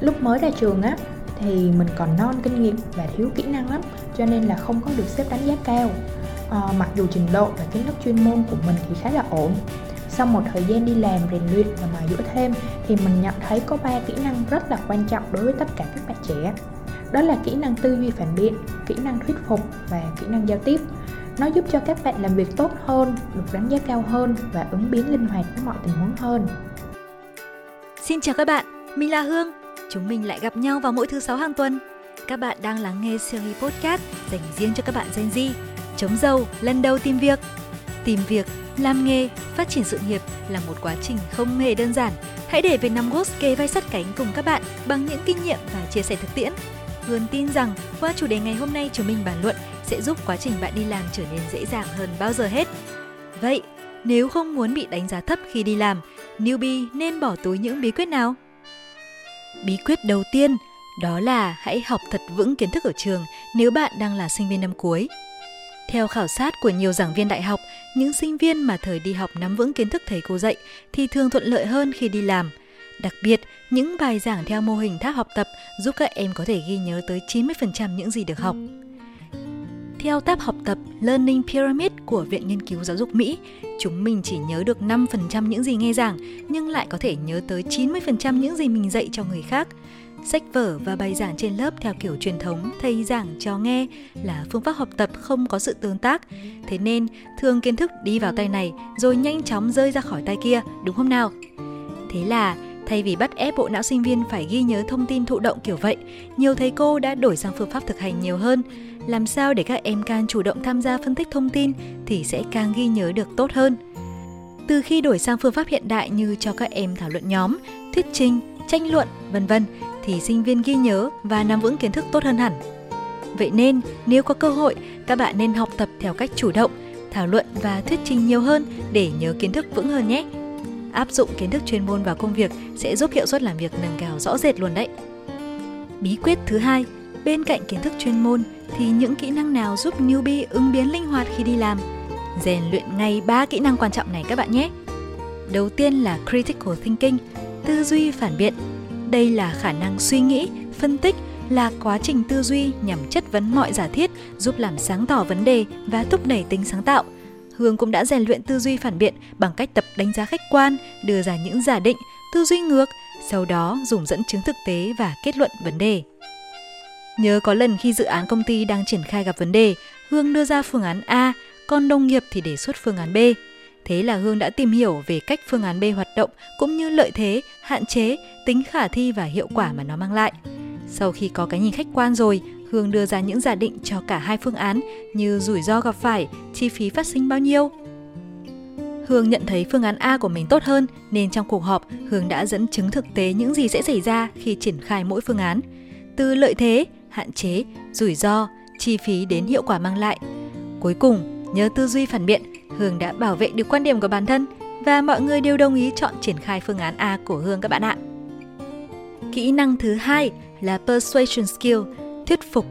lúc mới ra trường á thì mình còn non kinh nghiệm và thiếu kỹ năng lắm cho nên là không có được xếp đánh giá cao. À, mặc dù trình độ và kiến thức chuyên môn của mình thì khá là ổn. Sau một thời gian đi làm rèn luyện và mài dũa thêm thì mình nhận thấy có ba kỹ năng rất là quan trọng đối với tất cả các bạn trẻ. Đó là kỹ năng tư duy phản biện kỹ năng thuyết phục và kỹ năng giao tiếp. Nó giúp cho các bạn làm việc tốt hơn được đánh giá cao hơn và ứng biến linh hoạt với mọi tình huống hơn. Xin chào các bạn, mình là Hương. Chúng mình lại gặp nhau vào mỗi thứ sáu hàng tuần. Các bạn đang lắng nghe series podcast dành riêng cho các bạn Gen Z. Chống giàu lần đầu tìm việc. Tìm việc, làm nghề, phát triển sự nghiệp là một quá trình không hề đơn giản. Hãy để Vietnam Ghost kề vai sát cánh cùng các bạn bằng những kinh nghiệm và chia sẻ thực tiễn. Hương tin rằng qua chủ đề ngày hôm nay chúng mình bàn luận sẽ giúp quá trình bạn đi làm trở nên dễ dàng hơn bao giờ hết. Vậy, nếu không muốn bị đánh giá thấp khi đi làm, newbie nên bỏ túi những bí quyết nào? Bí quyết đầu tiên đó là hãy học thật vững kiến thức ở trường nếu bạn đang là sinh viên năm cuối. Theo khảo sát của nhiều giảng viên đại học, những sinh viên mà thời đi học nắm vững kiến thức thầy cô dạy thì thường thuận lợi hơn khi đi làm. Đặc biệt, những bài giảng theo mô hình tháp học tập giúp các em có thể ghi nhớ tới 90% những gì được học. Theo tab học tập Learning Pyramid của Viện Nghiên cứu Giáo dục Mỹ, chúng mình chỉ nhớ được 5% những gì nghe giảng, nhưng lại có thể nhớ tới 90% những gì mình dạy cho người khác. Sách vở và bài giảng trên lớp theo kiểu truyền thống thầy giảng cho nghe là phương pháp học tập không có sự tương tác. Thế nên, thường kiến thức đi vào tay này rồi nhanh chóng rơi ra khỏi tay kia, đúng không nào? Thế là Thay vì bắt ép bộ não sinh viên phải ghi nhớ thông tin thụ động kiểu vậy, nhiều thầy cô đã đổi sang phương pháp thực hành nhiều hơn. Làm sao để các em càng chủ động tham gia phân tích thông tin thì sẽ càng ghi nhớ được tốt hơn. Từ khi đổi sang phương pháp hiện đại như cho các em thảo luận nhóm, thuyết trình, tranh luận, vân vân thì sinh viên ghi nhớ và nắm vững kiến thức tốt hơn hẳn. Vậy nên, nếu có cơ hội, các bạn nên học tập theo cách chủ động, thảo luận và thuyết trình nhiều hơn để nhớ kiến thức vững hơn nhé áp dụng kiến thức chuyên môn vào công việc sẽ giúp hiệu suất làm việc nâng cao rõ rệt luôn đấy. Bí quyết thứ hai, bên cạnh kiến thức chuyên môn thì những kỹ năng nào giúp newbie ứng biến linh hoạt khi đi làm? Rèn luyện ngay ba kỹ năng quan trọng này các bạn nhé. Đầu tiên là critical thinking, tư duy phản biện. Đây là khả năng suy nghĩ, phân tích là quá trình tư duy nhằm chất vấn mọi giả thiết, giúp làm sáng tỏ vấn đề và thúc đẩy tính sáng tạo – Hương cũng đã rèn luyện tư duy phản biện bằng cách tập đánh giá khách quan, đưa ra những giả định, tư duy ngược, sau đó dùng dẫn chứng thực tế và kết luận vấn đề. Nhớ có lần khi dự án công ty đang triển khai gặp vấn đề, Hương đưa ra phương án A, còn đồng nghiệp thì đề xuất phương án B. Thế là Hương đã tìm hiểu về cách phương án B hoạt động cũng như lợi thế, hạn chế, tính khả thi và hiệu quả mà nó mang lại. Sau khi có cái nhìn khách quan rồi, Hương đưa ra những giả định cho cả hai phương án như rủi ro gặp phải, chi phí phát sinh bao nhiêu. Hương nhận thấy phương án A của mình tốt hơn nên trong cuộc họp Hương đã dẫn chứng thực tế những gì sẽ xảy ra khi triển khai mỗi phương án. Từ lợi thế, hạn chế, rủi ro, chi phí đến hiệu quả mang lại. Cuối cùng, nhớ tư duy phản biện, Hương đã bảo vệ được quan điểm của bản thân và mọi người đều đồng ý chọn triển khai phương án A của Hương các bạn ạ. Kỹ năng thứ hai là persuasion skill, thuyết phục.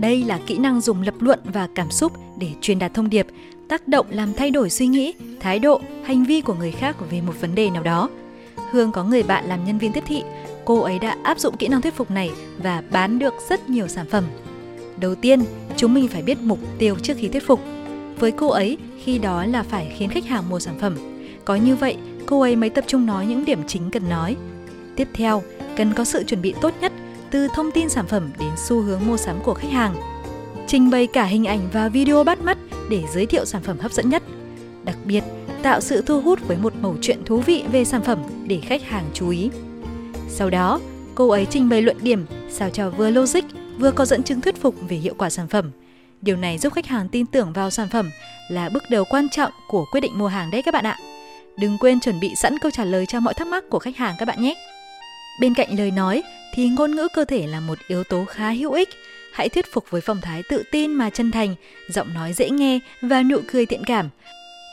Đây là kỹ năng dùng lập luận và cảm xúc để truyền đạt thông điệp, tác động làm thay đổi suy nghĩ, thái độ, hành vi của người khác về một vấn đề nào đó. Hương có người bạn làm nhân viên tiếp thị, cô ấy đã áp dụng kỹ năng thuyết phục này và bán được rất nhiều sản phẩm. Đầu tiên, chúng mình phải biết mục tiêu trước khi thuyết phục. Với cô ấy, khi đó là phải khiến khách hàng mua sản phẩm. Có như vậy, cô ấy mới tập trung nói những điểm chính cần nói. Tiếp theo, cần có sự chuẩn bị tốt nhất từ thông tin sản phẩm đến xu hướng mua sắm của khách hàng. Trình bày cả hình ảnh và video bắt mắt để giới thiệu sản phẩm hấp dẫn nhất. Đặc biệt, tạo sự thu hút với một mẩu chuyện thú vị về sản phẩm để khách hàng chú ý. Sau đó, cô ấy trình bày luận điểm sao cho vừa logic vừa có dẫn chứng thuyết phục về hiệu quả sản phẩm. Điều này giúp khách hàng tin tưởng vào sản phẩm là bước đầu quan trọng của quyết định mua hàng đấy các bạn ạ. Đừng quên chuẩn bị sẵn câu trả lời cho mọi thắc mắc của khách hàng các bạn nhé. Bên cạnh lời nói thì ngôn ngữ cơ thể là một yếu tố khá hữu ích. Hãy thuyết phục với phong thái tự tin mà chân thành, giọng nói dễ nghe và nụ cười thiện cảm.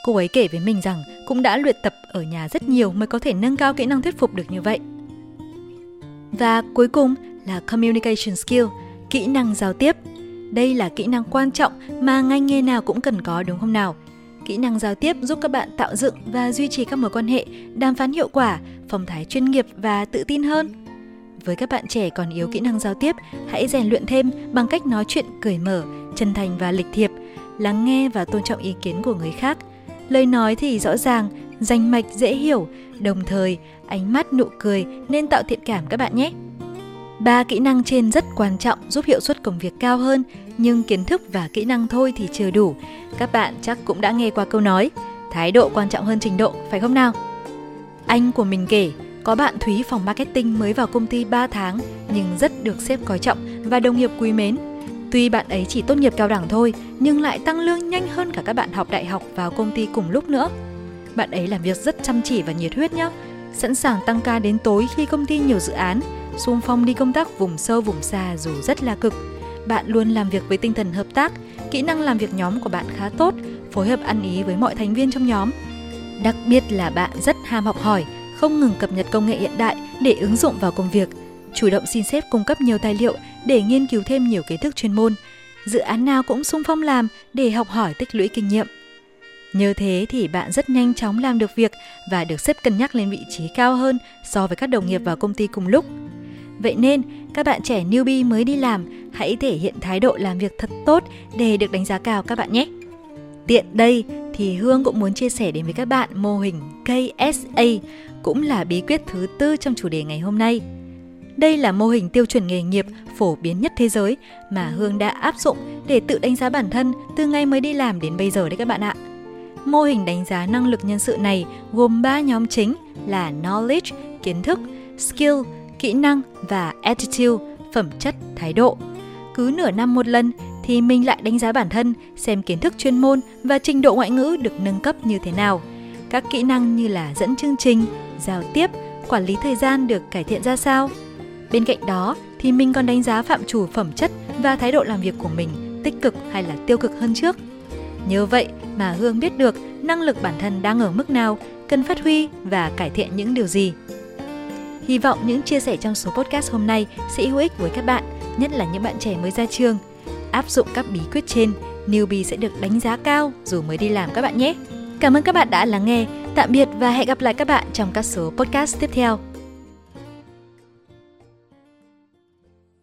Cô ấy kể với mình rằng cũng đã luyện tập ở nhà rất nhiều mới có thể nâng cao kỹ năng thuyết phục được như vậy. Và cuối cùng là communication skill, kỹ năng giao tiếp. Đây là kỹ năng quan trọng mà ngành nghề nào cũng cần có đúng không nào? Kỹ năng giao tiếp giúp các bạn tạo dựng và duy trì các mối quan hệ, đàm phán hiệu quả, phong thái chuyên nghiệp và tự tin hơn với các bạn trẻ còn yếu kỹ năng giao tiếp, hãy rèn luyện thêm bằng cách nói chuyện cởi mở, chân thành và lịch thiệp, lắng nghe và tôn trọng ý kiến của người khác. Lời nói thì rõ ràng, rành mạch dễ hiểu, đồng thời ánh mắt nụ cười nên tạo thiện cảm các bạn nhé. Ba kỹ năng trên rất quan trọng giúp hiệu suất công việc cao hơn, nhưng kiến thức và kỹ năng thôi thì chưa đủ. Các bạn chắc cũng đã nghe qua câu nói, thái độ quan trọng hơn trình độ, phải không nào? Anh của mình kể, có bạn Thúy phòng marketing mới vào công ty 3 tháng nhưng rất được sếp coi trọng và đồng nghiệp quý mến. Tuy bạn ấy chỉ tốt nghiệp cao đẳng thôi nhưng lại tăng lương nhanh hơn cả các bạn học đại học vào công ty cùng lúc nữa. Bạn ấy làm việc rất chăm chỉ và nhiệt huyết nhé, sẵn sàng tăng ca đến tối khi công ty nhiều dự án, xung phong đi công tác vùng sâu vùng xa dù rất là cực. Bạn luôn làm việc với tinh thần hợp tác, kỹ năng làm việc nhóm của bạn khá tốt, phối hợp ăn ý với mọi thành viên trong nhóm. Đặc biệt là bạn rất ham học hỏi, không ngừng cập nhật công nghệ hiện đại để ứng dụng vào công việc, chủ động xin sếp cung cấp nhiều tài liệu để nghiên cứu thêm nhiều kiến thức chuyên môn. Dự án nào cũng sung phong làm để học hỏi tích lũy kinh nghiệm. Nhờ thế thì bạn rất nhanh chóng làm được việc và được xếp cân nhắc lên vị trí cao hơn so với các đồng nghiệp vào công ty cùng lúc. Vậy nên, các bạn trẻ newbie mới đi làm, hãy thể hiện thái độ làm việc thật tốt để được đánh giá cao các bạn nhé. Tiện đây thì Hương cũng muốn chia sẻ đến với các bạn mô hình KSA, cũng là bí quyết thứ tư trong chủ đề ngày hôm nay. Đây là mô hình tiêu chuẩn nghề nghiệp phổ biến nhất thế giới mà Hương đã áp dụng để tự đánh giá bản thân từ ngày mới đi làm đến bây giờ đấy các bạn ạ. Mô hình đánh giá năng lực nhân sự này gồm 3 nhóm chính là knowledge, kiến thức, skill, kỹ năng và attitude, phẩm chất, thái độ. Cứ nửa năm một lần thì mình lại đánh giá bản thân xem kiến thức chuyên môn và trình độ ngoại ngữ được nâng cấp như thế nào. Các kỹ năng như là dẫn chương trình, giao tiếp, quản lý thời gian được cải thiện ra sao. Bên cạnh đó thì mình còn đánh giá phạm chủ phẩm chất và thái độ làm việc của mình tích cực hay là tiêu cực hơn trước. Nhờ vậy mà Hương biết được năng lực bản thân đang ở mức nào, cần phát huy và cải thiện những điều gì. Hy vọng những chia sẻ trong số podcast hôm nay sẽ hữu ích với các bạn, nhất là những bạn trẻ mới ra trường. Áp dụng các bí quyết trên, newbie sẽ được đánh giá cao dù mới đi làm các bạn nhé. Cảm ơn các bạn đã lắng nghe. Tạm biệt và hẹn gặp lại các bạn trong các số podcast tiếp theo.